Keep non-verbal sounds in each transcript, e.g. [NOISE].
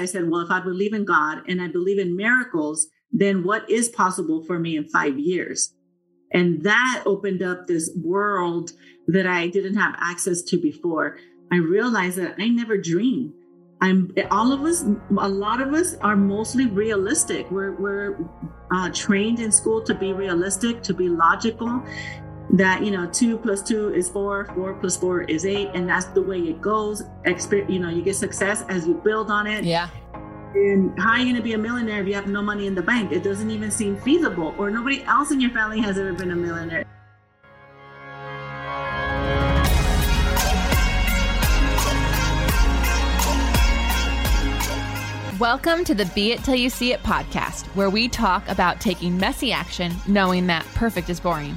I said, well, if I believe in God and I believe in miracles, then what is possible for me in five years? And that opened up this world that I didn't have access to before. I realized that I never dreamed. I'm all of us, a lot of us are mostly realistic. We're, we're uh, trained in school to be realistic, to be logical. That you know, two plus two is four, four plus four is eight, and that's the way it goes. Exper- you know, you get success as you build on it. Yeah. And how are you going to be a millionaire if you have no money in the bank? It doesn't even seem feasible, or nobody else in your family has ever been a millionaire. Welcome to the Be It Till You See It podcast, where we talk about taking messy action, knowing that perfect is boring.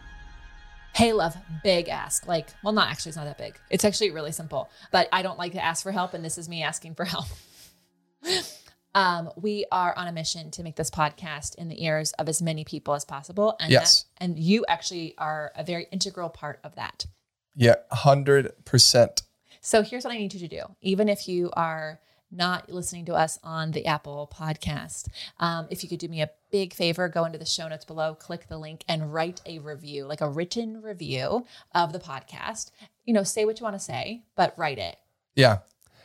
Hey, love, big ask. Like, well, not actually, it's not that big. It's actually really simple, but I don't like to ask for help, and this is me asking for help. [LAUGHS] um, we are on a mission to make this podcast in the ears of as many people as possible. And Yes. that- and you actually are a very integral part of that. Yeah, hundred percent. So here's what I need you to do. Even if you are not listening to us on the Apple podcast, um, if you could do me a big favor, go into the show notes below, click the link, and write a review, like a written review of the podcast. You know, say what you want to say, but write it. Yeah,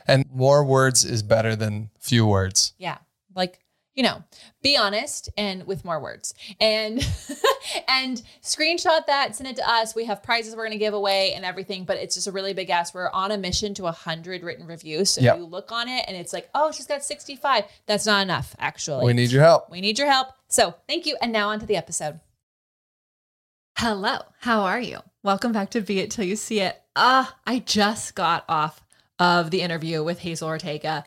and more words is better than few words. Yeah. Like, you know, be honest and with more words. And [LAUGHS] and screenshot that, send it to us. We have prizes we're gonna give away and everything, but it's just a really big ask. We're on a mission to hundred written reviews. So Yep. if you look on it and it's like, oh, she's got 65. That's not enough, actually. We need your help. We need your help. So thank you. And now on to the episode. Hello, how are you? Welcome back to Be It Till You See It. Ah, I just got off of the interview with Hazel Ortega.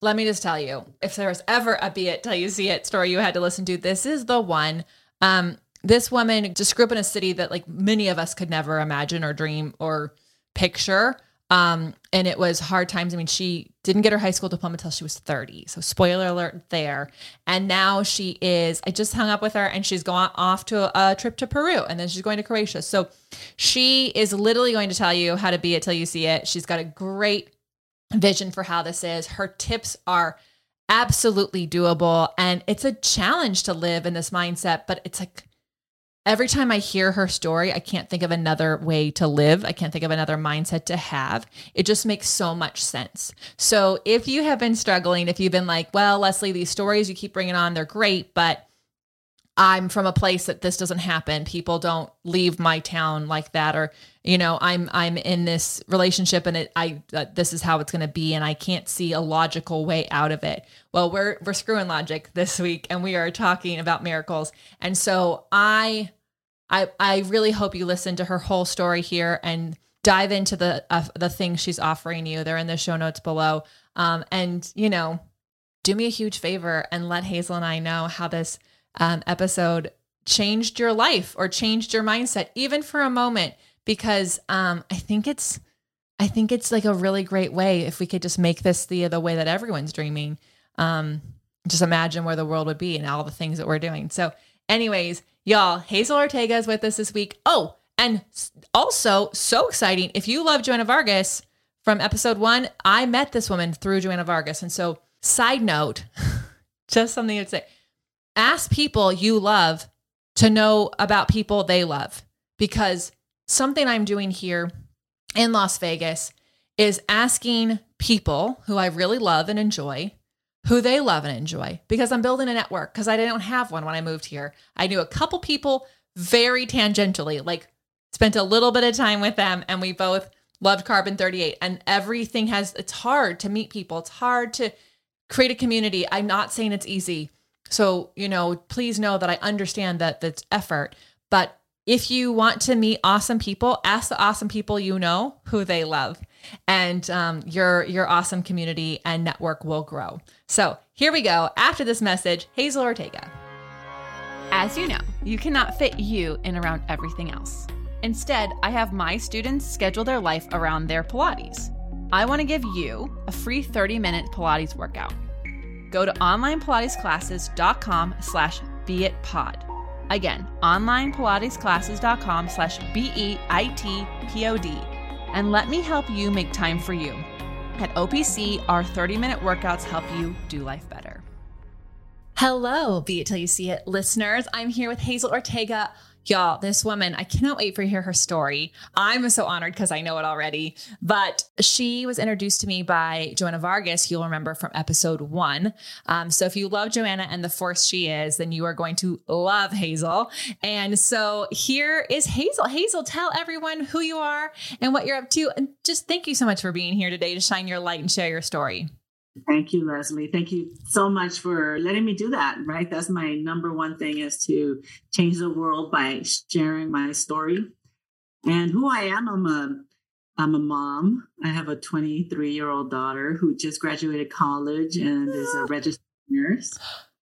Let me just tell you, if there was ever a Be It Till You See It story you had to listen to, this is the one. Um, this woman just grew up in a city that like many of us could never imagine or dream or picture. Um, and it was hard times. I mean, she didn't get her high school diploma until she was 30. So spoiler alert there. And now she is, I just hung up with her and she's going off to a, a trip to Peru and then she's going to Croatia. So she is literally going to tell you how to be it till you see it. She's got a great vision for how this is. Her tips are absolutely doable. And it's a challenge to live in this mindset, but it's like, every time I hear her story, I can't think of another way to live. I can't think of another mindset to have. It just makes so much sense. So if you have been struggling, if you've been like, well, Lesley, these stories you keep bringing on, they're great, but I'm from a place that this doesn't happen. People don't leave my town like that, or you know, I'm I'm in this relationship and it I uh, this is how it's going to be, and I can't see a logical way out of it. Well, we're we're screwing logic this week, and we are talking about miracles, and so I I I really hope you listen to her whole story here and dive into the uh, the things she's offering you. They're in the show notes below, um, and you know, do me a huge favor and let Hazel and I know how this um, episode changed your life or changed your mindset, even for a moment, because um, I think it's, I think it's like a really great way if we could just make this the the way that everyone's dreaming. Um, just imagine where the world would be and all the things that we're doing. So, anyways, y'all, Hazel Ortega is with us this week. Oh, and also so exciting! If you love Joanna Vargas from episode one, I met this woman through Joanna Vargas, and so side note, [LAUGHS] just something to say ask people you love to know about people they love because something I'm doing here in Las Vegas is asking people who I really love and enjoy who they love and enjoy because I'm building a network because I didn't have one when I moved here. I knew a couple people very tangentially, like spent a little bit of time with them and we both loved Carbon 38 and everything has it's hard to meet people. It's hard to create a community. I'm not saying it's easy. So, you know, please know that I understand that that's effort. But if you want to meet awesome people, ask the awesome people you know who they love, and um, your your awesome community and network will grow. So here we go. After this message, Hazel Ortega. As you know, you cannot fit you in around everything else. Instead, I have my students schedule their life around their Pilates. I want to give you a free 30-minute Pilates workout. Go to onlinepilatesclasses.com slash beitpod. Again, onlinepilatesclasses.com slash B-E-I-T-P-O-D. And let me help you make time for you. At OPC, our 30-minute workouts help you do life better. Hello, Be It Till You See It listeners. I'm here with Hazel Ortega. Y'all, this woman, I cannot wait for you to hear her story. I'm so honored because I know it already. But she was introduced to me by Joanna Vargas, you'll remember from episode one. Um, so if you love Joanna and the force she is, then you are going to love Hazel. And so here is Hazel. Hazel, tell everyone who you are and what you're up to. And just thank you so much for being here today to shine your light and share your story. Thank you, Lesley. Thank you so much for letting me do that. Right. That's my number one thing is to change the world by sharing my story. And who I am, I'm a I'm a mom. I have a 23 year old daughter who just graduated college and is a [GASPS] registered nurse.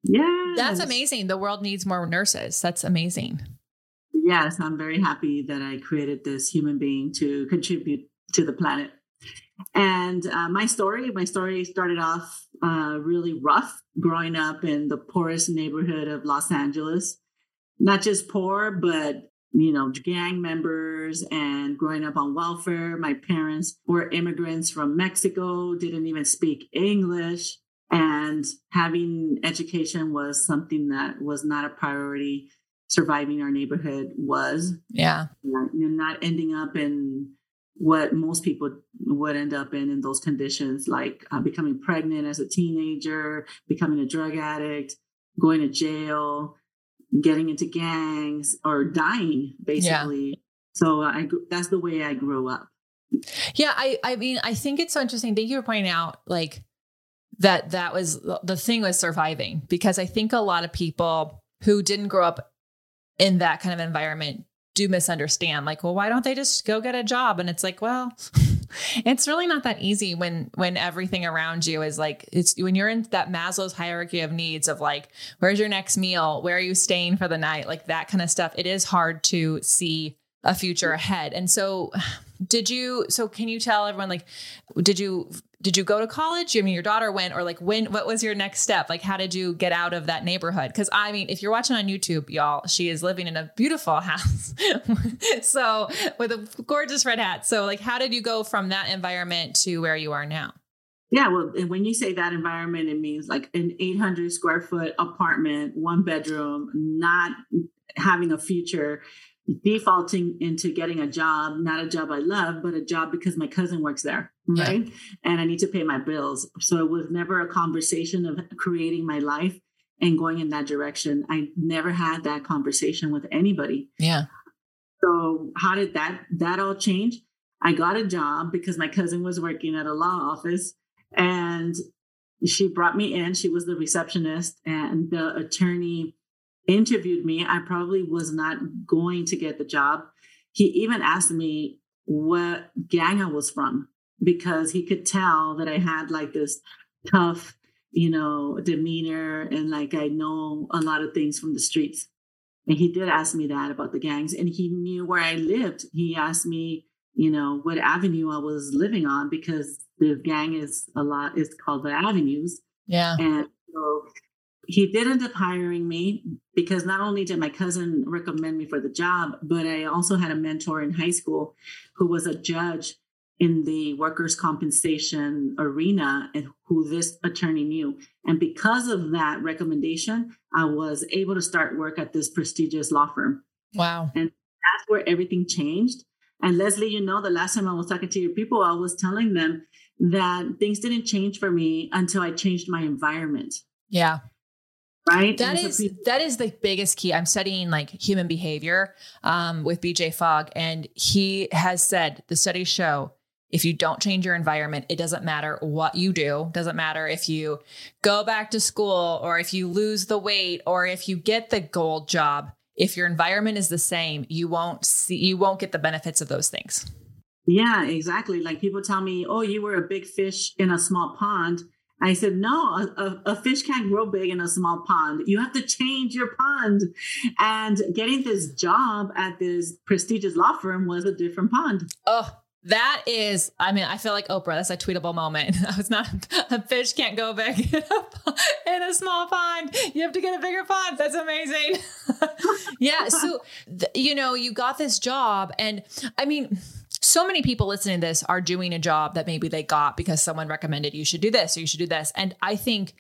Yeah. [GASPS] That's amazing. The world needs more nurses. That's amazing. Yes, I'm very happy that I created this human being to contribute to the planet. And uh, my story, my story started off uh, really rough growing up in the poorest neighborhood of Los Angeles. Not just poor, but you know, gang members and growing up on welfare. My parents were immigrants from Mexico, didn't even speak English. And having education was something that was not a priority. Surviving our neighborhood was. Yeah. Not ending up in what most people would end up in in those conditions, like uh, becoming pregnant as a teenager, becoming a drug addict, going to jail, getting into gangs, or dying, basically. Yeah. So I that's the way I grew up. Yeah, I I mean I think it's so interesting. Thank you for pointing out like that that was the thing was surviving because I think a lot of people who didn't grow up in that kind of environment do misunderstand like well why don't they just go get a job? And it's like well [LAUGHS] it's really not that easy when when everything around you is like it's when you're in that Maslow's hierarchy of needs of like where's your next meal? Where are you staying for the night? Like that kind of stuff. It is hard to see a future ahead. And so [SIGHS] did you so can you tell everyone like did you did you go to college? I mean, your daughter went, or like when? What was your next step? Like, how did you get out of that neighborhood? Because I mean, if you're watching on YouTube, y'all, she is living in a beautiful [LAUGHS] house, so with a gorgeous red hat. So, like, how did you go from that environment to where you are now? Yeah, well, when you say that environment, it means like an 800 square foot apartment, one bedroom, not having a future defaulting into getting a job, not a job I love, but a job because my cousin works there, right? Yeah. And I need to pay my bills. So it was never a conversation of creating my life and going in that direction. I never had that conversation with anybody. Yeah. So how did that that all change? I got a job because my cousin was working at a law office and she brought me in. She was the receptionist and the attorney interviewed me, I probably was not going to get the job. He even asked me what gang I was from because he could tell that I had like this tough, you know, demeanor and like I know a lot of things from the streets. And he did ask me that about the gangs and he knew where I lived. He asked me, you know, what avenue I was living on because the gang is a lot, it's called the avenues. Yeah. And so he did end up hiring me because not only did my cousin recommend me for the job, but I also had a mentor in high school who was a judge in the workers' compensation arena and who this attorney knew. And because of that recommendation, I was able to start work at this prestigious law firm. Wow. And that's where everything changed. And Lesley, you know, the last time I was talking to your people, I was telling them that things didn't change for me until I changed my environment. Yeah right? That is so people- that is the biggest key. I'm studying like human behavior um, with bj fogg and he has said the studies show if you don't change your environment it doesn't matter what you do. Doesn't matter if you go back to school or if you lose the weight or if you get the gold job. If your environment is the same you won't see you won't get the benefits of those things. Yeah exactly. Like people tell me oh you were a big fish in a small pond I said, no, a, a, a, fish can't grow big in a small pond. You have to change your pond. And getting this job at this prestigious law firm was a different pond. Oh, that is, I mean, I feel like Oprah. That's a tweetable moment. [LAUGHS] It's not a fish can't go big [LAUGHS] in a small pond. You have to get a bigger pond. That's amazing. [LAUGHS] yeah. So, you know, you got this job, and I mean, so many people listening to this are doing a job that maybe they got because someone recommended you should do this or you should do this. And I think,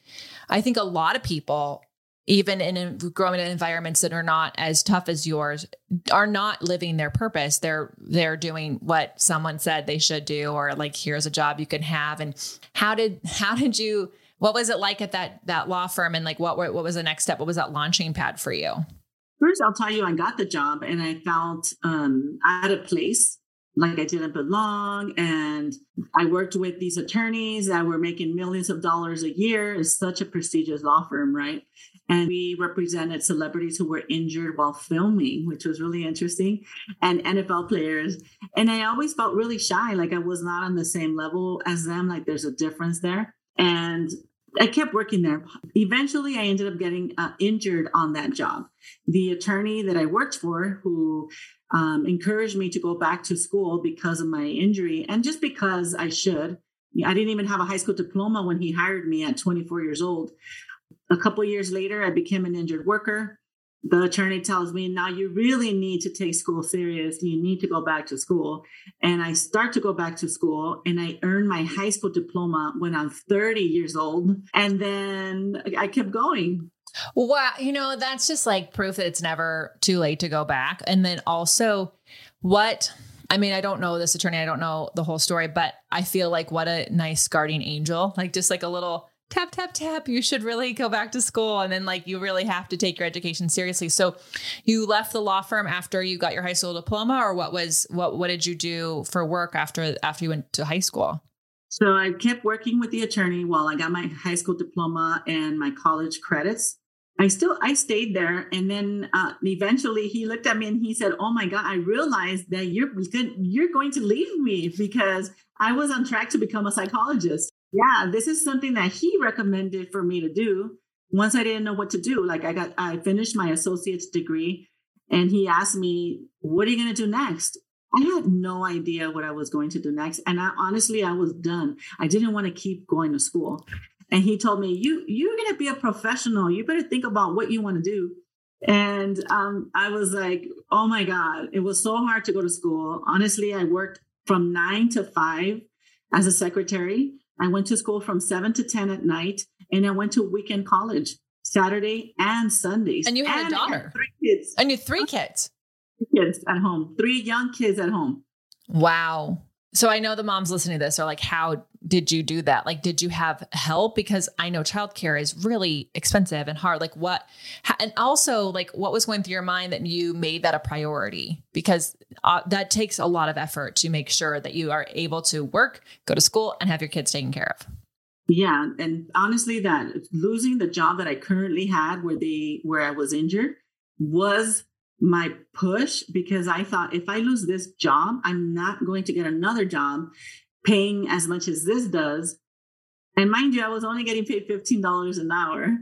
I think a lot of people even in growing in environments that are not as tough as yours are not living their purpose. They're they're doing what someone said they should do or like here's a job you can have. And how did how did you what was it like at that that law firm and like what what was the next step? What was that launching pad for you? First i'll tell you i got the job and i felt um out of place like I didn't belong. And I worked with these attorneys that were making millions of dollars a year. It's such a prestigious law firm, right? And we represented celebrities who were injured while filming, which was really interesting, and NFL players. And I always felt really shy, like I was not on the same level as them, like there's a difference there. And I kept working there. Eventually, I ended up getting uh, injured on that job. The attorney that I worked for, who um, encouraged me to go back to school because of my injury and just because I should. I didn't even have a high school diploma when he hired me at 24 years old. A couple years later, I became an injured worker. The attorney tells me, now you really need to take school serious. You need to go back to school. And I start to go back to school and I earn my high school diploma when I'm 30 years old. And then I kept going. Wow. You know, that's just like proof that it's never too late to go back. And then also, what I mean, I don't know this attorney, I don't know the whole story, but I feel like what a nice guardian angel, like just like a little tap, tap, tap. You should really go back to school. And then, like, you really have to take your education seriously. So, you left the law firm after you got your high school diploma, or what was what what did you do for work after after you went to high school? So I kept working with the attorney while I got my high school diploma and my college credits. I still I stayed there, and then uh, eventually he looked at me and he said, "Oh my God, I realized that you're you're going to leave me because I was on track to become a psychologist." Yeah, this is something that he recommended for me to do. Once I didn't know what to do, like I got I finished my associate's degree, and he asked me, "What are you going to do next?" I had no idea what I was going to do next, and I honestly I was done. I didn't want to keep going to school and he told me you you're going to be a professional you better think about what you want to do and um, i was like oh my god it was so hard to go to school honestly i worked from nine to five as a secretary i went to school from seven to ten at night and i went to weekend college saturday and sundays. And you had and a daughter. three kids. And you three kids. Kids at home. Three young kids at home. Wow so I know the moms listening to this are like, how did you do that? Like, did you have help? Because I know childcare is really expensive and hard. Like, what, and also, like, what was going through your mind that you made that a priority? Because uh, that takes a lot of effort to make sure that you are able to work, go to school, and have your kids taken care of. Yeah, and honestly, that losing the job that I currently had, where they where I was injured, was my push because I thought if I lose this job, I'm not going to get another job paying as much as this does. And mind you, I was only getting paid $15 an hour.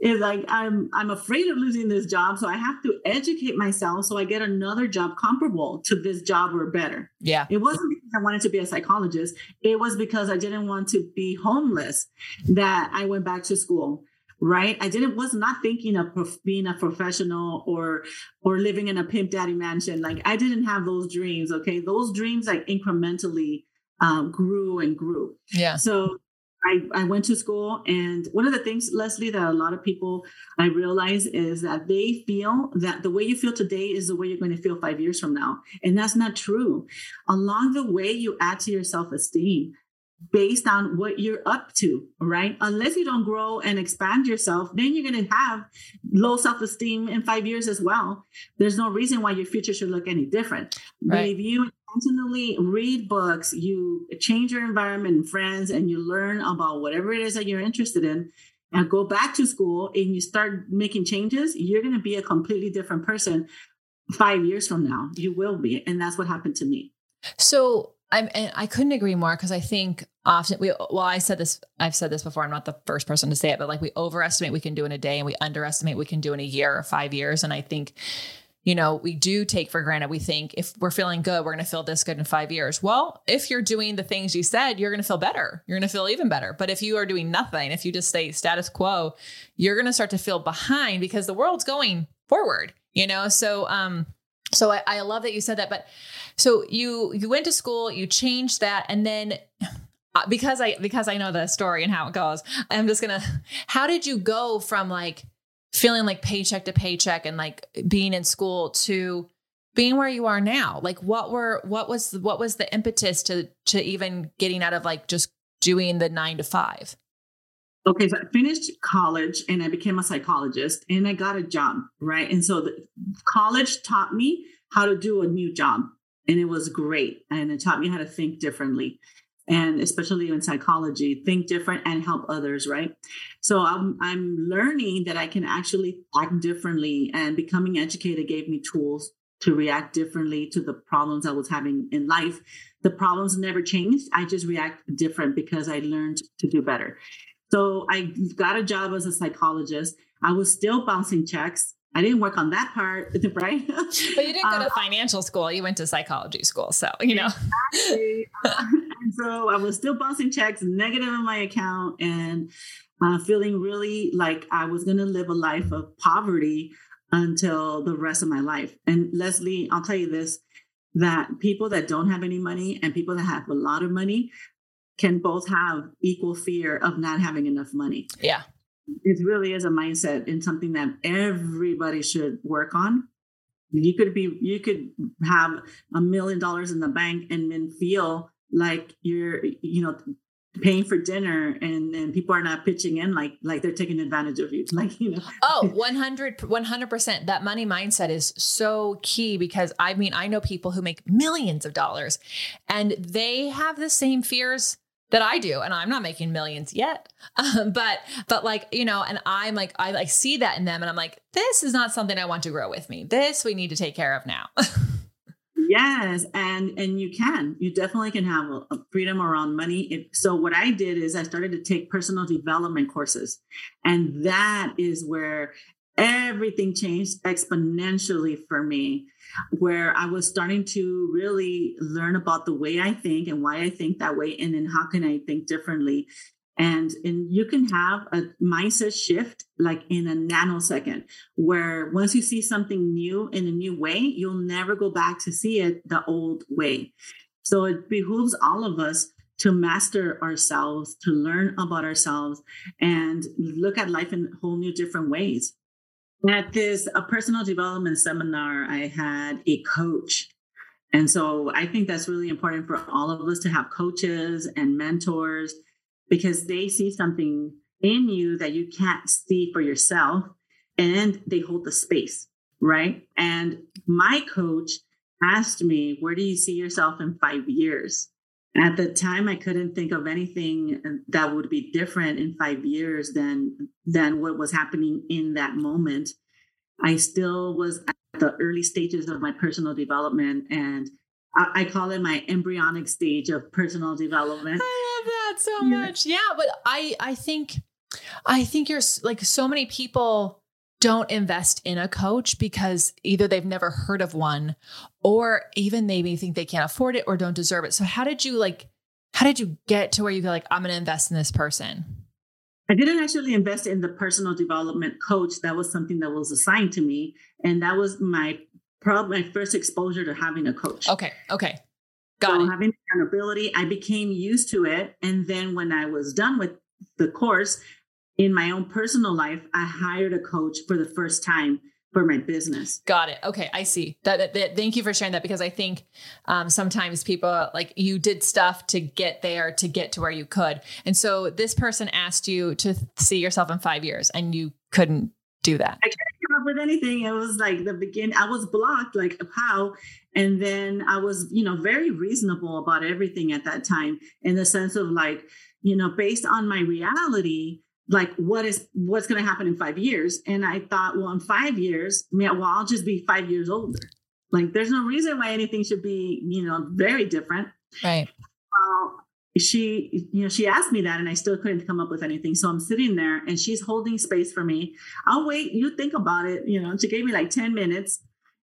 It's like I'm I'm afraid of losing this job. So I have to educate myself so I get another job comparable to this job or better. Yeah. It wasn't because I wanted to be a psychologist. It was because I didn't want to be homeless that I went back to school right? I didn't was not thinking of prof- being a professional or or living in a pimp daddy mansion. Like i didn't have those dreams okay? Those dreams like incrementally um, grew and grew. Yeah. So I, I went to school and one of the things lesley that a lot of people i realize is that they feel that the way you feel today is the way you're going to feel five years from now and that's not true. Along the way you add to your self-esteem based on what you're up to, right? Unless you don't grow and expand yourself, then you're going to have low self esteem in five years as well. There's no reason why your future should look any different. Right. But if you intentionally read books, you change your environment and friends, and you learn about whatever it is that you're interested in, and go back to school and you start making changes, you're going to be a completely different person five years from now. You will be. And that's what happened to me. So, I'm, and I couldn't agree more because I think often we well i said this i've said this before i'm not the first person to say it but like we overestimate we can do in a day and we underestimate we can do in a year or five years. And i think you know we do take for granted we think if we're feeling good we're going to feel this good in five years. Well if you're doing the things you said you're going to feel better. You're going to feel even better. But if you are doing nothing if you just stay status quo you're going to start to feel behind because the world's going forward you know? So um so I, I love that you said that but so you you went to school you changed that and then Uh, because I because I know the story and how it goes, I'm just gonna. How did you go from like feeling like paycheck to paycheck and like being in school to being where you are now? Like, what were what was what was the impetus to to even getting out of like just doing the nine to five? Okay, so I finished college and I became a psychologist and I got a job, right? And so the college taught me how to do a new job and it was great and it taught me how to think differently and especially in psychology think different and help others right so i'm i'm learning that i can actually act differently and becoming educated gave me tools to react differently to the problems i was having in life the problems never changed i just react different because i learned to do better so i got a job as a psychologist i was still bouncing checks I didn't work on that part, [LAUGHS] right? But you didn't go to uh, financial school. You went to psychology school. So, you know. Exactly. [LAUGHS] and so I was still bouncing checks, negative in my account, and uh, feeling really like I was going to live a life of poverty until the rest of my life. And Lesley, I'll tell you this that people that don't have any money and people that have a lot of money can both have equal fear of not having enough money. Yeah it really is a mindset and something that everybody should work on you could be you could have a million dollars in the bank and then feel like you're you know paying for dinner and and people are not pitching in like like they're taking advantage of you [LAUGHS] like you know oh 100 100% that money mindset is so key because i mean i know people who make millions of dollars and they have the same fears that I do, and I'm not making millions yet. [LAUGHS] Um, but but like you know, and I'm like I like see that in them, and I'm like, this is not something I want to grow with me. This we need to take care of now. [LAUGHS] yes, and and you can, you definitely can have a, freedom around money. It, so what I did is I started to take personal development courses, and that is where everything changed exponentially for me where I was starting to really learn about the way I think and why I think that way, and then how can I think differently. And, and you can have a mindset shift like in a nanosecond, where once you see something new in a new way, you'll never go back to see it the old way. So it behooves all of us to master ourselves, to learn about ourselves, and look at life in whole new different ways. At this a personal development seminar, I had a coach. And so I think that's really important for all of us to have coaches and mentors because they see something in you that you can't see for yourself and they hold the space, right? And my coach asked me, Where do you see yourself in five years? At the time, I couldn't think of anything uh, that would be different in five years than than what was happening in that moment. I still was at the early stages of my personal development, and I, call it my embryonic stage of personal development. I love that so much. Yeah, but I I think I think you're like so many people don't invest in a coach because either they've never heard of one or even maybe think they can't afford it or don't deserve it. So how did you like how did you get to where you feel like I'm going to invest in this person? I didn't actually invest in the personal development coach. That was something that was assigned to me. And that was my probably my first exposure to having a coach. Okay. Okay. Got so it. Having accountability, I became used to it. And then when I was done with the course, in my own personal life, I hired a coach for the first time for my business. Got it. Okay, I see. That, that, that, thank you for sharing that because I think um, sometimes people like you did stuff to get there to get to where you could. And so this person asked you to see yourself in 5 years and you couldn't do that. I up with anything. It was like the beginning I was blocked like how? And then I was, you know, very reasonable about everything at that time in the sense of like, you know, based on my reality, like what is what's going to happen in five years? And i thought well in five years yeah, well i'll just be five years older. Like there's no reason why anything should be you know very different. Right. Well she you know she asked me that and i still couldn't come up with anything. So i'm sitting there and she's holding space for me. I'll wait. You think about it. You know she gave me like 10 minutes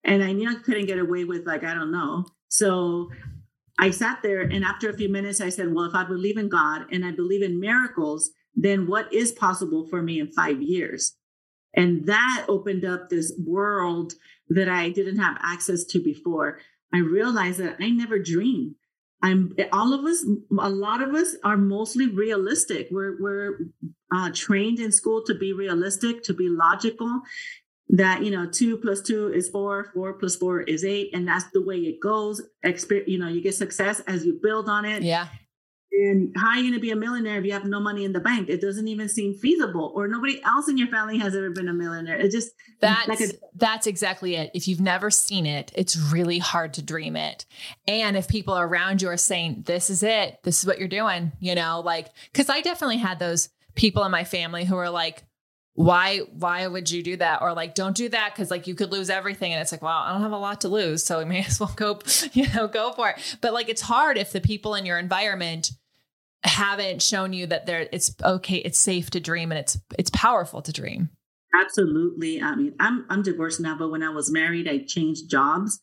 and i knew i couldn't get away with like i don't know. So i sat there and after a few minutes i said well if i believe in god and i believe in miracles then what is possible for me in five years? And that opened up this world that i didn't have access to before. I realized that i never dreamed I'm all of us, a lot of us are mostly realistic. We're we're uh, trained in school to be realistic, to be logical. That you know, two plus two is four, four plus four is eight, and that's the way it goes. Exper- you know, you get success as you build on it. Yeah. And how are you going to be a millionaire if you have no money in the bank? It doesn't even seem feasible. Or nobody else in your family has ever been a millionaire. It just that's like a, that's exactly it. If you've never seen it, it's really hard to dream it. And if people around you are saying, "This is it. This is what you're doing," you know, like because I definitely had those people in my family who were like, why why would you do that? Or like don't do that because like you could lose everything. And it's like well i don't have a lot to lose so we [LAUGHS] may as well go you know go for it. But like it's hard if the people in your environment haven't shown you that there it's okay it's safe to dream and it's it's powerful to dream. Absolutely. I mean i'm i'm divorced now but when i was married i changed jobs.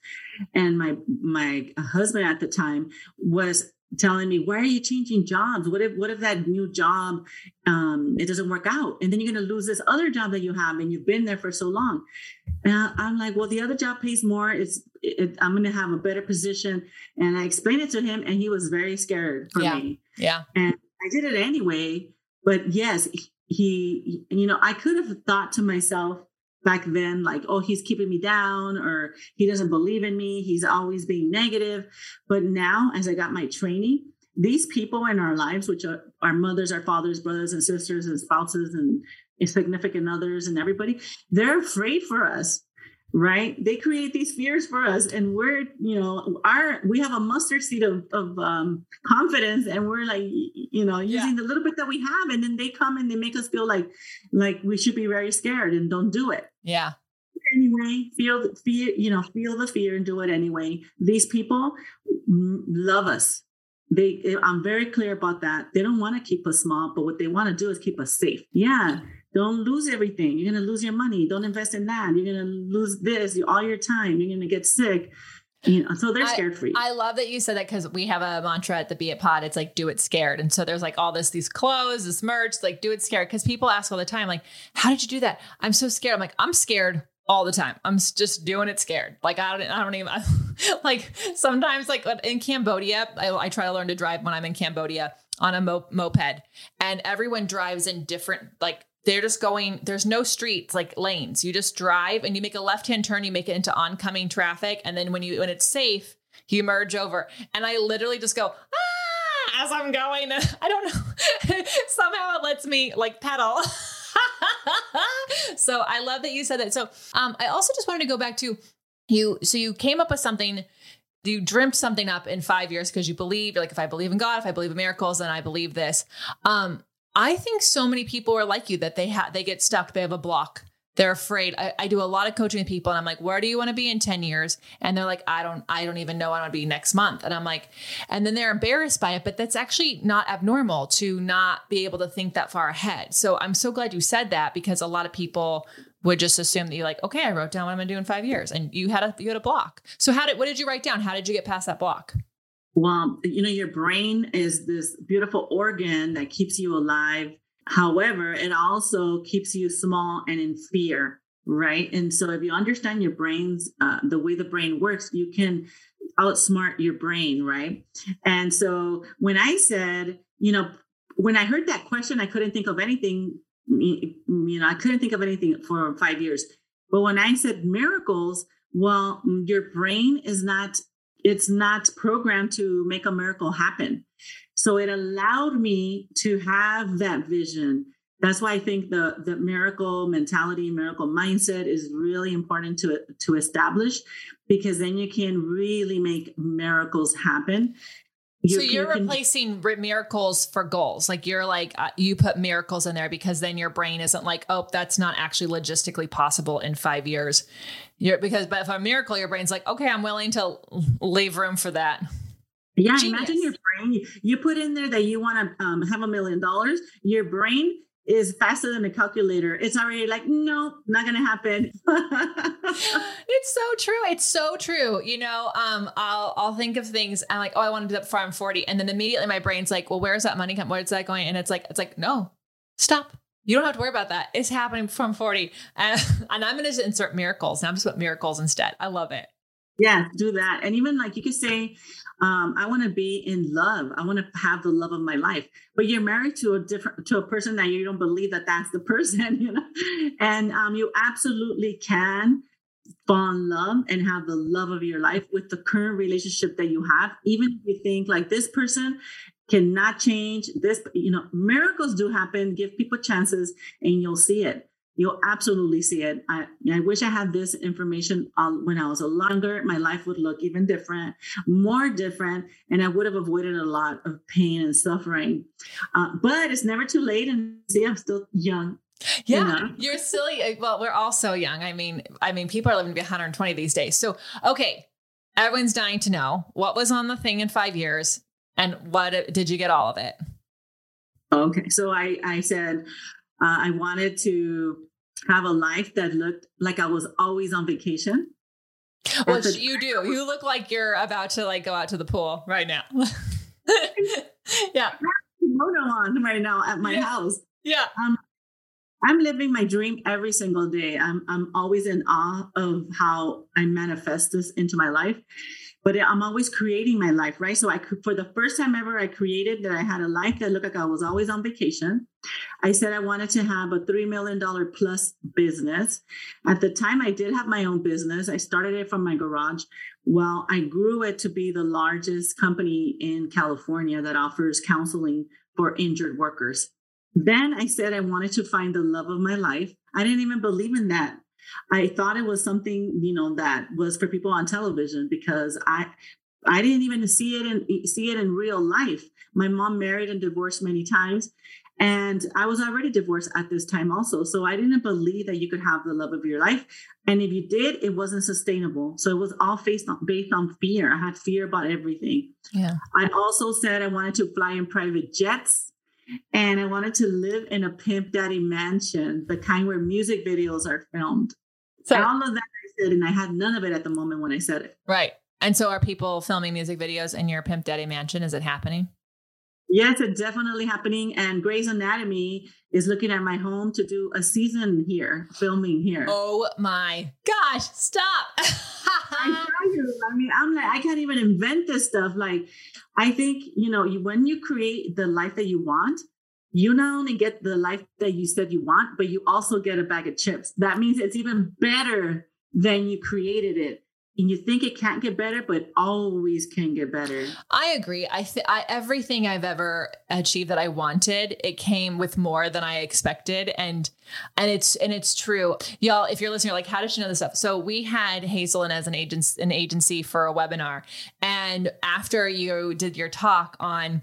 And my my husband at the time was telling me why are you changing jobs? What if what if that new job um, it doesn't work out? And then you're going to lose this other job that you have and you've been there for so long. And i'm like well the other job pays more. It's it, i'm going to have a better position. And i explained it to him and he was very scared for yeah. me. Yeah. And i did it anyway but yes he you know i could have thought to myself back then like oh he's keeping me down or he doesn't believe in me. He's always being negative. But now as i got my training these people in our lives which are our mothers our fathers brothers and sisters and spouses and significant others and everybody they're afraid for us right? They create these fears for us and we're you know our we have a mustard seed of, of um, confidence and we're like you know using yeah. the little bit that we have and then they come and they make us feel like like we should be very scared and don't do it. Yeah. Anyway feel fear you know feel the fear and do it anyway. These people love us. They i'm very clear about that. They don't want to keep us small but what they want to do is keep us safe. Yeah don't lose everything. You're going to lose your money. Don't invest in that. You're going to lose this, all your time. You're going to get sick. You know, so they're scared free. I love that you said that because we have a mantra at the Be It Pod. It's like do it scared, and so there's like all this these clothes, this merch, like do it scared. Because people ask all the time, like, how did you do that? I'm so scared. I'm like, I'm scared all the time. I'm just doing it scared. Like I don't, I don't even [LAUGHS] like sometimes like in Cambodia, I, I, try to learn to drive when I'm in Cambodia on a mo- moped, and everyone drives in different like they're just going there's no streets like lanes. You just drive and you make a left hand turn you make it into oncoming traffic and then when you when it's safe you merge over. And i literally just go ah as i'm going. [LAUGHS] I don't know. [LAUGHS] Somehow it lets me like pedal. [LAUGHS] So i love that you said that. So um i also just wanted to go back to you so you came up with something you dreamt something up in five years because you believe you're like if i believe in god if i believe in miracles then i believe this. Um I think so many people are like you that they have they get stuck, they have a block. They're afraid. I, I do a lot of coaching with people and I'm like, where do you want to be in 10 years? And they're like, I don't, I don't even know I want to be next month. And I'm like, and then they're embarrassed by it, but that's actually not abnormal to not be able to think that far ahead. So I'm so glad you said that because a lot of people would just assume that you're like, okay, I wrote down what I'm gonna do in five years. And you had a you had a block. So how did what did you write down? How did you get past that block? Well, you know, your brain is this beautiful organ that keeps you alive. However, it also keeps you small and in fear, right? And so, if you understand your brain's uh, the way the brain works, you can outsmart your brain, right? And so, when I said, you know, when I heard that question, I couldn't think of anything. You know, I couldn't think of anything for five years. But when I said miracles, well, your brain is not it's not programmed to make a miracle happen. So it allowed me to have that vision. That's why I think the, the miracle mentality, miracle mindset is really important to, to establish because then you can really make miracles happen. You, so you're you can, replacing miracles for goals. Like you're like uh, you put miracles in there because then your brain isn't like, oh, that's not actually logistically possible in five years. You're because but if a miracle, your brain's like, okay, I'm willing to leave room for that. Yeah, Genius. imagine your brain. You put in there that you want to um, have a million dollars. Your brain is faster than a calculator. It's already like, no, not gonna happen. [LAUGHS] it's so true. It's so true. You know, um, I'll I'll think of things. I'm like, oh, I want to do that before I'm 40, and then immediately my brain's like, well, where's that money come? Where's that going? And it's like, it's like, no, stop. You don't have to worry about that. It's happening from 40, [LAUGHS] and, and I'm going to insert miracles. Now I'm just put miracles instead. I love it. Yeah, do that. And even like you could say, um, I want to be in love. I want to have the love of my life. But you're married to a different to a person that you don't believe that that's the [LAUGHS] person, you know. And um, you absolutely can fall in love and have the love of your life with the current relationship that you have. Even if you think like this person cannot change this, you know, miracles do happen. Give people chances, and you'll see it. You'll absolutely see it. I, I wish I had this information uh, when I was a longer. My life would look even different, more different, and I would have avoided a lot of pain and suffering. Uh, but it's never too late. And see, I'm still young. Yeah, You you're silly. Well, we're all so young. I mean, I mean, people are living to be 120 these days. So, okay, everyone's dying to know what was on the thing in five years, and what did you get all of it? Okay, so I I said uh, I wanted to have a life that looked like I was always on vacation. That's a- you do. You look like you're about to like go out to the pool right now. [LAUGHS] yeah, Kimono on right now at my Yeah. house. yeah. I'm living my dream every single day. I'm I'm always in awe of how I manifest this into my life. But I'm always creating my life, right? So I could, for the first time ever, I created that I had a life that looked like I was always on vacation. I said I wanted to have a three million dollar plus business. At the time, I did have my own business. I started it from my garage. Well, I grew it to be the largest company in California that offers counseling for injured workers. Then I said I wanted to find the love of my life. I didn't even believe in that. I thought it was something, you know, that was for people on television because I I didn't even see it in see it in real life. My mom married and divorced many times. And I was already divorced at this time also. So I didn't believe that you could have the love of your life. And if you did, it wasn't sustainable. So it was all based on based on fear. I had fear about everything. Yeah. I also said I wanted to fly in private jets and I wanted to live in a pimp daddy mansion, the kind where music videos are filmed. So, All of that I said, and I had none of it at the moment when I said it. right. And so, are people filming music videos in your Pimp Daddy mansion? Is it happening? Yes, it's definitely happening. And Grey's Anatomy is looking at my home to do a season here, filming here. Oh my gosh! Stop. [LAUGHS] I tell you, I mean, I'm like, I can't even invent this stuff. Like, I think, you know, you, when you create the life that you want, you not only get the life that you said you want, but you also get a bag of chips. That means it's even better than you created it. And you think it can't get better, but always can get better. I agree. I, th- I everything I've ever achieved that I wanted, it came with more than I expected, and and it's and it's true, y'all. If you're listening, you're like, how did she know this stuff? So we had Hazel and as an agent, an agency for a webinar, and after you did your talk on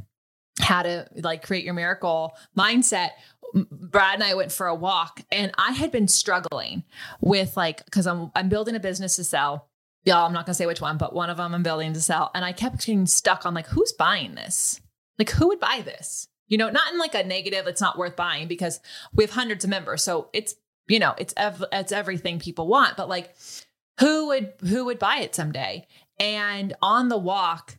how to like create your miracle mindset Brad and I went for a walk and I had been struggling with like cuz I'm I'm building a business to sell y'all i'm not to say which one but one of them i'm building to sell. And i kept getting stuck on like who's buying this? Like who would buy this? You know not in like a negative it's not worth buying because we have hundreds of members so it's you know it's ev- it's everything people want but like who would who would buy it someday? And on the walk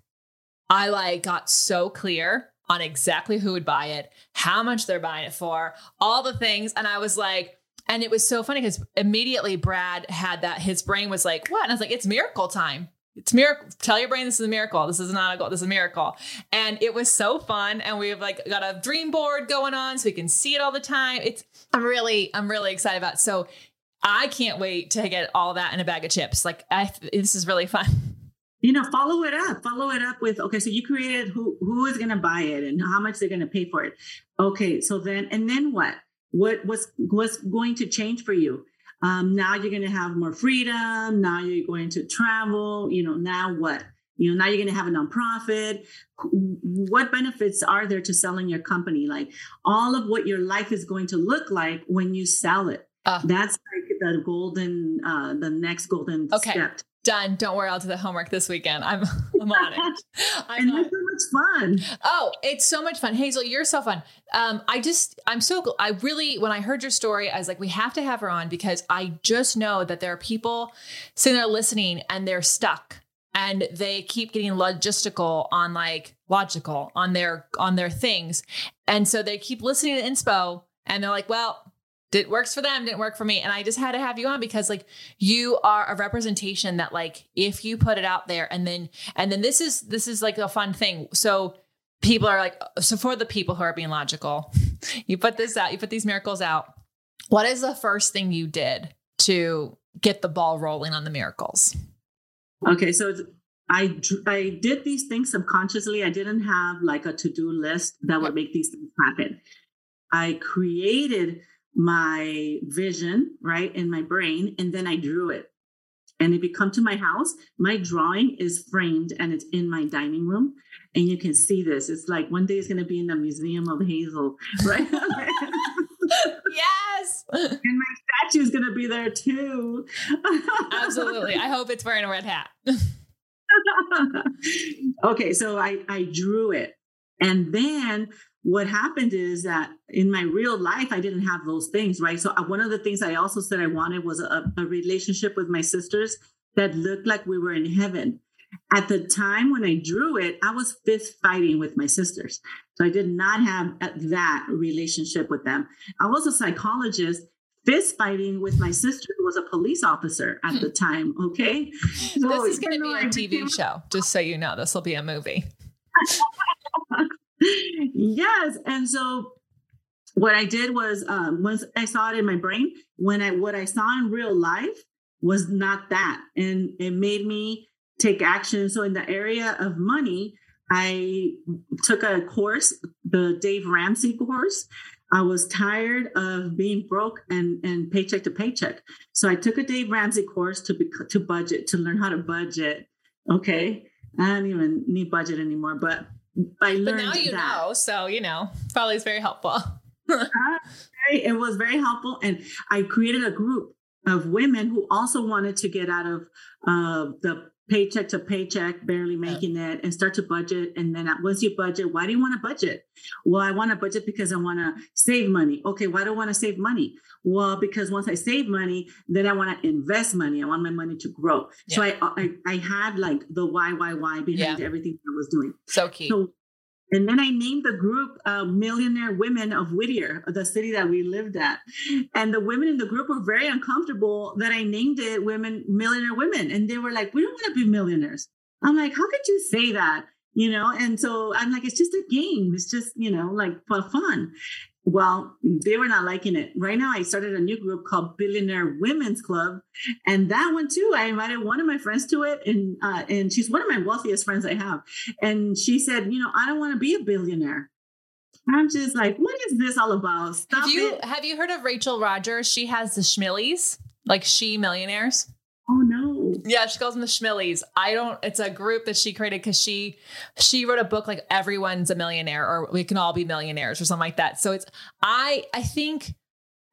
i like got so clear on exactly who would buy it how much they're buying it for all the things and i was like and it was so funny because immediately Brad had that his brain was like, what? And I was like, it's miracle time. It's miracle. Tell your brain this is a miracle. This is not a goal. This is a miracle. And it was so fun. And we've like got a dream board going on so we can see it all the time. It's I'm really, I'm really excited about. It. So I can't wait to get all that in a bag of chips. Like I this is really fun. You know, follow it up. Follow it up with okay. So you created who who is going to buy it and how much they're going to pay for it. Okay, so then and then what? What what's what's going to change for you? Um, now you're going to have more freedom. Now you're going to travel. You know, now what? You know, now you're going to have a nonprofit. What benefits are there to selling your company? Like all of what your life is going to look like when you sell it. Uh. That's like the golden, uh, the next golden Okay. step. Done. Don't worry, I'll do the homework this weekend. I'm [LAUGHS] I'm on it. [LAUGHS] I'm and it's so much fun. Oh, it's so much fun. Hazel, you're so fun. Um, I just I'm so I really when I heard your story, I was like, we have to have her on because I just know that there are people sitting there listening and they're stuck and they keep getting logistical on like logical on their on their things. And so they keep listening to inspo and they're like, well, it works for them didn't work for me. And i just had to have you on because like you are a representation that like if you put it out there and then and then this is this is like a fun thing. So people are like uh, so for the people who are being logical [LAUGHS] you put this out you put these miracles out. What is the first thing you did to get the ball rolling on the miracles? Okay so I, I did these things subconsciously. I didn't have like a to do list that would make these things happen. I created my vision, right, in my brain, and then I drew it. And if you come to my house, my drawing is framed and it's in my dining room. And you can see this. It's like one day it's going to be in the Museum of Hazel, [LAUGHS] right? yes. And my statue is going to be there too. Absolutely. I hope it's wearing a red hat. [LAUGHS] okay, so I, I drew it. And then what happened is that in my real life i didn't have those things right? So uh, one of the things i also said i wanted was a, a, relationship with my sisters that looked like we were in heaven. At the time when i drew it i was fist fighting with my sisters. So i did not have uh, that relationship with them. I was a psychologist fist fighting with my sister who was a police officer at the time okay? So this is going to be a tv show just so you know this will be a movie [LAUGHS] yes. And so what I did was um, once I saw it in my brain, when I what I saw in real life was not that. And it made me take action. So in the area of money, I took a course, the Dave Ramsey course. I was tired of being broke and, and paycheck to paycheck. So I took a Dave Ramsey course to be, to budget, to learn how to budget. Okay. I don't even need budget anymore, but I learned but now you that. know, so you know, probably is very helpful. [LAUGHS] it was very helpful, and I created a group of women who also wanted to get out of uh, the paycheck to paycheck, barely making it, and start to budget. And then once you budget, why do you want to budget? Well, I want to budget because I want to save money. Okay, why do I want to save money? Well, because once I save money, then I want to invest money. I want my money to grow. Yeah. So I, I, I had like the why why why behind yeah. everything I was doing. So key. So and then I named the group uh, Millionaire Women of Whittier, the city that we lived at. And the women in the group were very uncomfortable that I named it Women Millionaire Women. And they were like, we don't want to be millionaires. I'm like, how could you say that? You know, and so I'm like, it's just a game. It's just, you know, like for fun. Well, they were not liking it. Right now, I started a new group called Billionaire Women's Club, and that one too. I invited one of my friends to it, and uh, and she's one of my wealthiest friends I have. And she said, you know, I don't want to be a billionaire. I'm just like, what is this all about? Stop have you it. have you heard of Rachel Rogers? She has the Schmillies, like she millionaires. Yeah, she calls them the Schmillies. I don't. It's a group that she created because she she wrote a book like everyone's a millionaire or we can all be millionaires or something like that. So it's I I think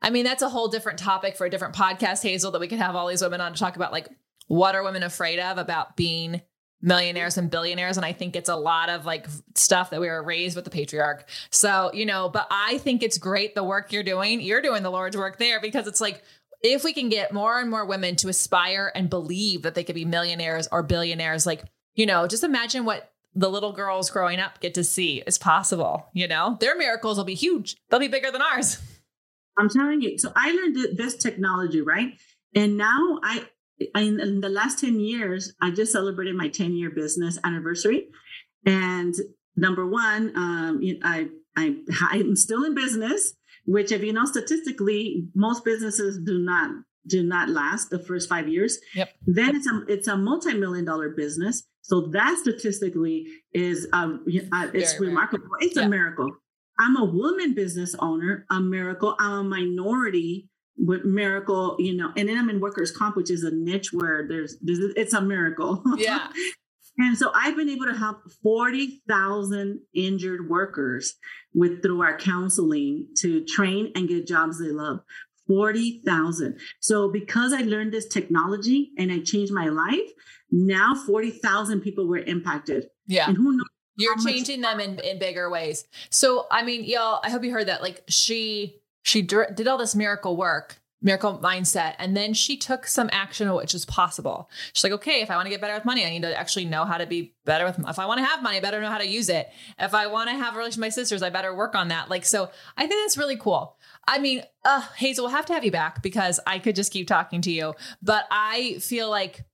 I mean that's a whole different topic for a different podcast, Hazel, that we could have all these women on to talk about like what are women afraid of about being millionaires and billionaires and i think it's a lot of like stuff that we were raised with the patriarch so you know but i think it's great the work you're doing you're doing the lord's work there because it's like if we can get more and more women to aspire and believe that they could be millionaires or billionaires, like, you know, just imagine what the little girls growing up get to see is possible. You know, their miracles will be huge, they'll be bigger than ours. I'm telling you. So I learned this technology, right? And now I, in, the last 10 years, I just celebrated my 10 year business anniversary. And number one, um, I, I, [LAUGHS] I'm still in business which if you know statistically most businesses do not do not last the first five years. Yep. then it's a it's a multi-million dollar business. So that statistically is um uh, it's Very remarkable. Rare. it's a miracle. I'm a woman business owner a miracle. I'm a minority with miracle you know and then i'm in workers comp which is a niche where there's, there's it's a miracle. Yeah [LAUGHS] And so I've been able to help 40,000 injured workers with through our counseling to train and get jobs they love. 40,000. So because I learned this technology and I changed my life, now 40,000 people were impacted. Yeah. And who knows? You're much- changing them in, in bigger ways. So, I mean, y'all, I hope you heard that. Like, she she did all this miracle work, miracle mindset, and then she took some action, which is possible. She's like, okay, if I want to get better with money, I need to actually know how to be better with. If I want to have money, I better know how to use it. If I want to have a relationship with my sisters, I better work on that. Like, so I think that's really cool. I mean, uh, Hazel, we'll have to have you back because I could just keep talking to you, but I feel like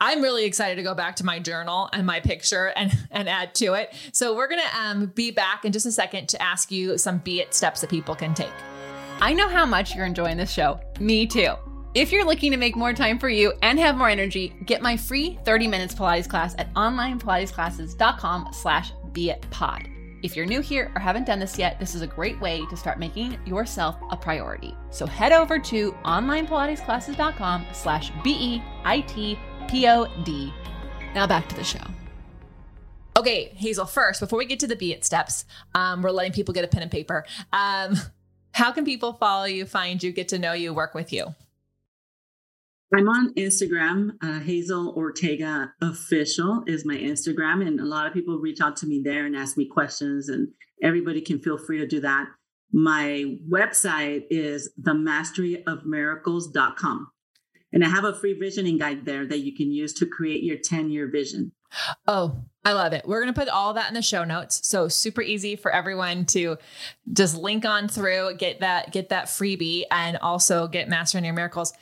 I'm really excited to go back to my journal and my picture and and add to it. So we're gonna um, be back in just a second to ask you some be it steps that people can take. I know how much you're enjoying this show. Me too. If you're looking to make more time for you and have more energy, get my free 30 minutes Pilates class at onlinepilatesclasses.com slash beitpod. If you're new here or haven't done this yet, this is a great way to start making yourself a priority. So head over to onlinepilatesclasses.com slash B-E-I-T-P-O-D. Now back to the show. Okay, Hazel. First, before we get to the be it steps, um, we're letting people get a pen and paper. Um, how can people follow you, find you, get to know you, work with you? I'm on Instagram. Uh, Hazel Ortega Official is my Instagram. And a lot of people reach out to me there and ask me questions, and everybody can feel free to do that. My website is themasteryofmiracles.com. And I have a free visioning guide there that you can use to create your 10 year vision. Oh, I love it. We're going to put all that in the show notes. So super easy for everyone to just link on through, get that, get that freebie and also get Mastering Your Miracles.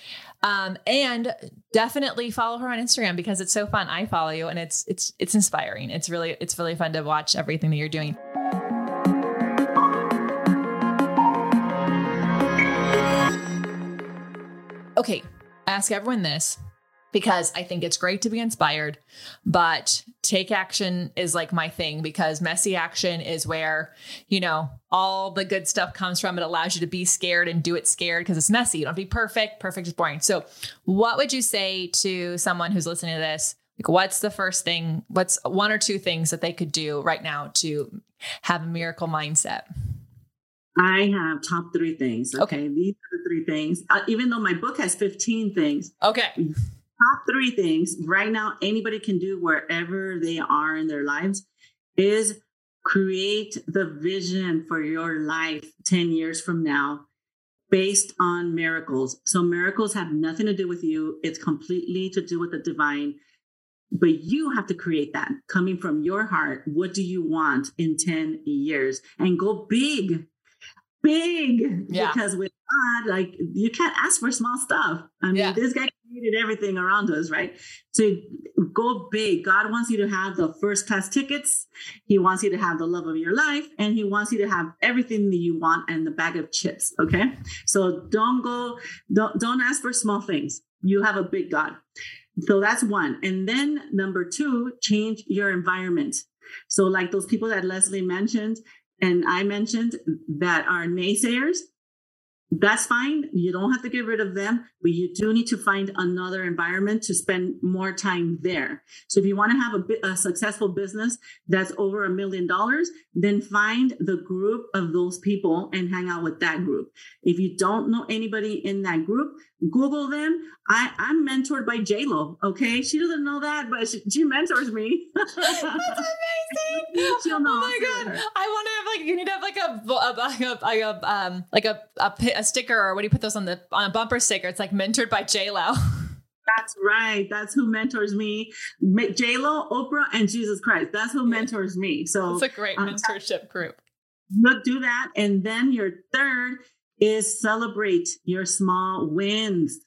Um, and definitely follow her on Instagram because it's so fun. I follow you and it's, it's, it's inspiring. It's really, it's really fun to watch everything that you're doing. Okay. Ask everyone this because I think it's great to be inspired, but take action is like my thing because messy action is where, you know, all the good stuff comes from. It allows you to be scared and do it scared because it's messy. You don't have to be perfect. Perfect is boring. So, what would you say to someone who's listening to this? Like, what's the first thing? What's one or two things that they could do right now to have a miracle mindset? I have top three things. Okay. Okay. These are the three things. Uh, even though my book has 15 things, Okay. Top three things right now anybody can do wherever they are in their lives is create the vision for your life 10 years from now based on miracles. So miracles have nothing to do with you. It's completely to do with the divine. But you have to create that coming from your heart. What do you want in 10 years? And go big, big. Yeah. Because with God, like you can't ask for small stuff. I mean, Yeah. this guy created everything around us, right? So go big. God wants you to have the first class tickets. He wants you to have the love of your life, and he wants you to have everything that you want and the bag of chips. Okay. So don't go, don't don't ask for small things. You have a big God. So that's one. And then number two, change your environment. So like those people that Lesley mentioned and I mentioned that are naysayers, that's fine. You don't have to get rid of them, but you do need to find another environment to spend more time there. So if you want to have a, a successful business that's over a million dollars, then find the group of those people and hang out with that group. If you don't know anybody in that group, Google them. I, I'm mentored by JLo. Okay. She doesn't know that, but she, she mentors me. [LAUGHS] That's amazing. [LAUGHS] She'll know. Oh my god! say I want to have like you need to have like a a, a, a um like a, a a sticker or what do you put those on the on a bumper sticker? It's like mentored by J Lo. [LAUGHS] That's right. That's who mentors me. J Lo, Oprah, and Jesus Christ. That's who mentors me. So It's a great um, mentorship group. look, do that. And then your third is celebrate your small wins.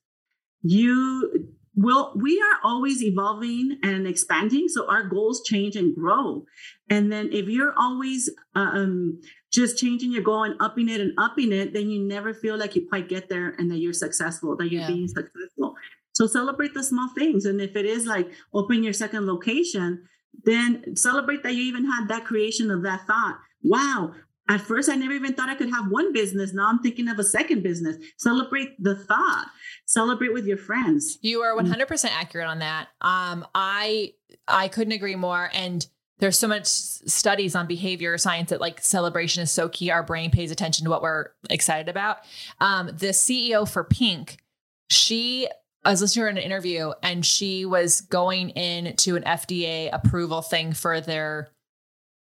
You will, we are always evolving and expanding. So our goals change and grow. And then if you're always um, just changing your goal and upping it and upping it, then you never feel like you quite get there and that you're successful, that you're Yeah. being successful. So celebrate the small things. And if it is like open your second location, then celebrate that you even had that creation of that thought. Wow. At first, I never even thought I could have one business. Now I'm thinking of a second business. Celebrate the thought. Celebrate with your friends. You are 100% accurate on that. Um, I I couldn't agree more. And there's so much studies on behavior science that like celebration is so key. Our brain pays attention to what we're excited about. Um, the CEO for Pink, she I was listening to her in an interview and she was going into an FDA approval thing for their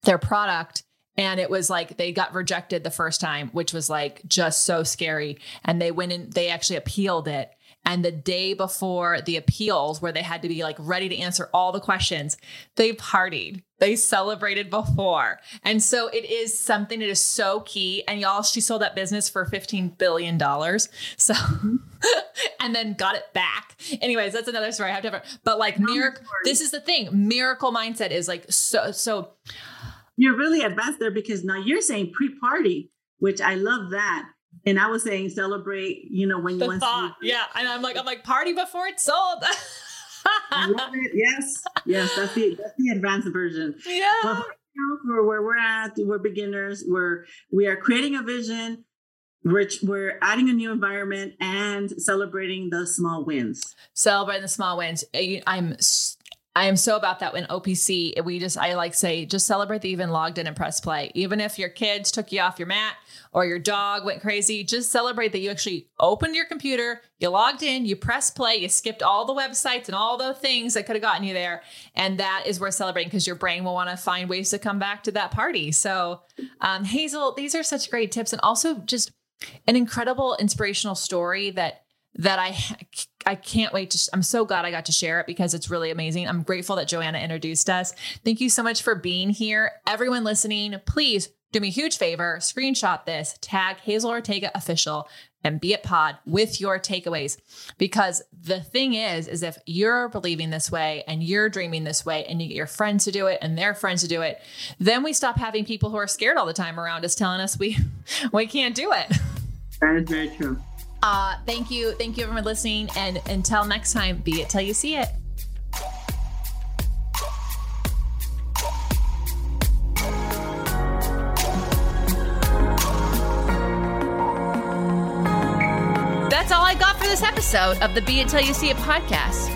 their product and it was like they got rejected the first time which was like just so scary and they went in they actually appealed it and the day before the appeals, where they had to be like ready to answer all the questions, they partied. They celebrated before. And so it is something that is so key. And y'all, she sold that business for $15 billion. So, [LAUGHS] and then got it back. Anyways, that's another story. I have to have, but like miracle, this is the thing. Miracle mindset is like so, so. You're really advanced there because now you're saying pre party, which I love that and I was saying celebrate, you know, when you want to. the you thought, yeah. And I'm like, I'm like, party before it's sold. it. Yes, yes, that's the that's the advanced version. Yeah. But for where we're at, we're beginners. We're we are creating a vision. We're, we're adding a new environment and celebrating the small wins. Celebrating the small wins. I'm I am so about that when OPC, we just, I like say, just celebrate that you even logged in and press play. Even if your kids took you off your mat or your dog went crazy, just celebrate that you actually opened your computer, you logged in, you press play, you skipped all the websites and all the things that could have gotten you there. And that is worth celebrating because your brain will want to find ways to come back to that party. So, um, Hazel, these are such great tips and also just an incredible inspirational story that that I I can't wait to I'm so glad I got to share it because it's really amazing. I'm grateful that Joanna introduced us. Thank you so much for being here. Everyone listening, please do me a huge favor, screenshot this, tag Hazel Ortega official and be it pod with your takeaways because the thing is is if you're believing this way and you're dreaming this way and you get your friends to do it and their friends to do it then we stop having people who are scared all the time around us telling us we [LAUGHS] we can't do it that is very true uh, thank you. Thank you everyone for listening. And until next time, be it till you see it. That's all I got for this episode of the Be It Till You See It podcast.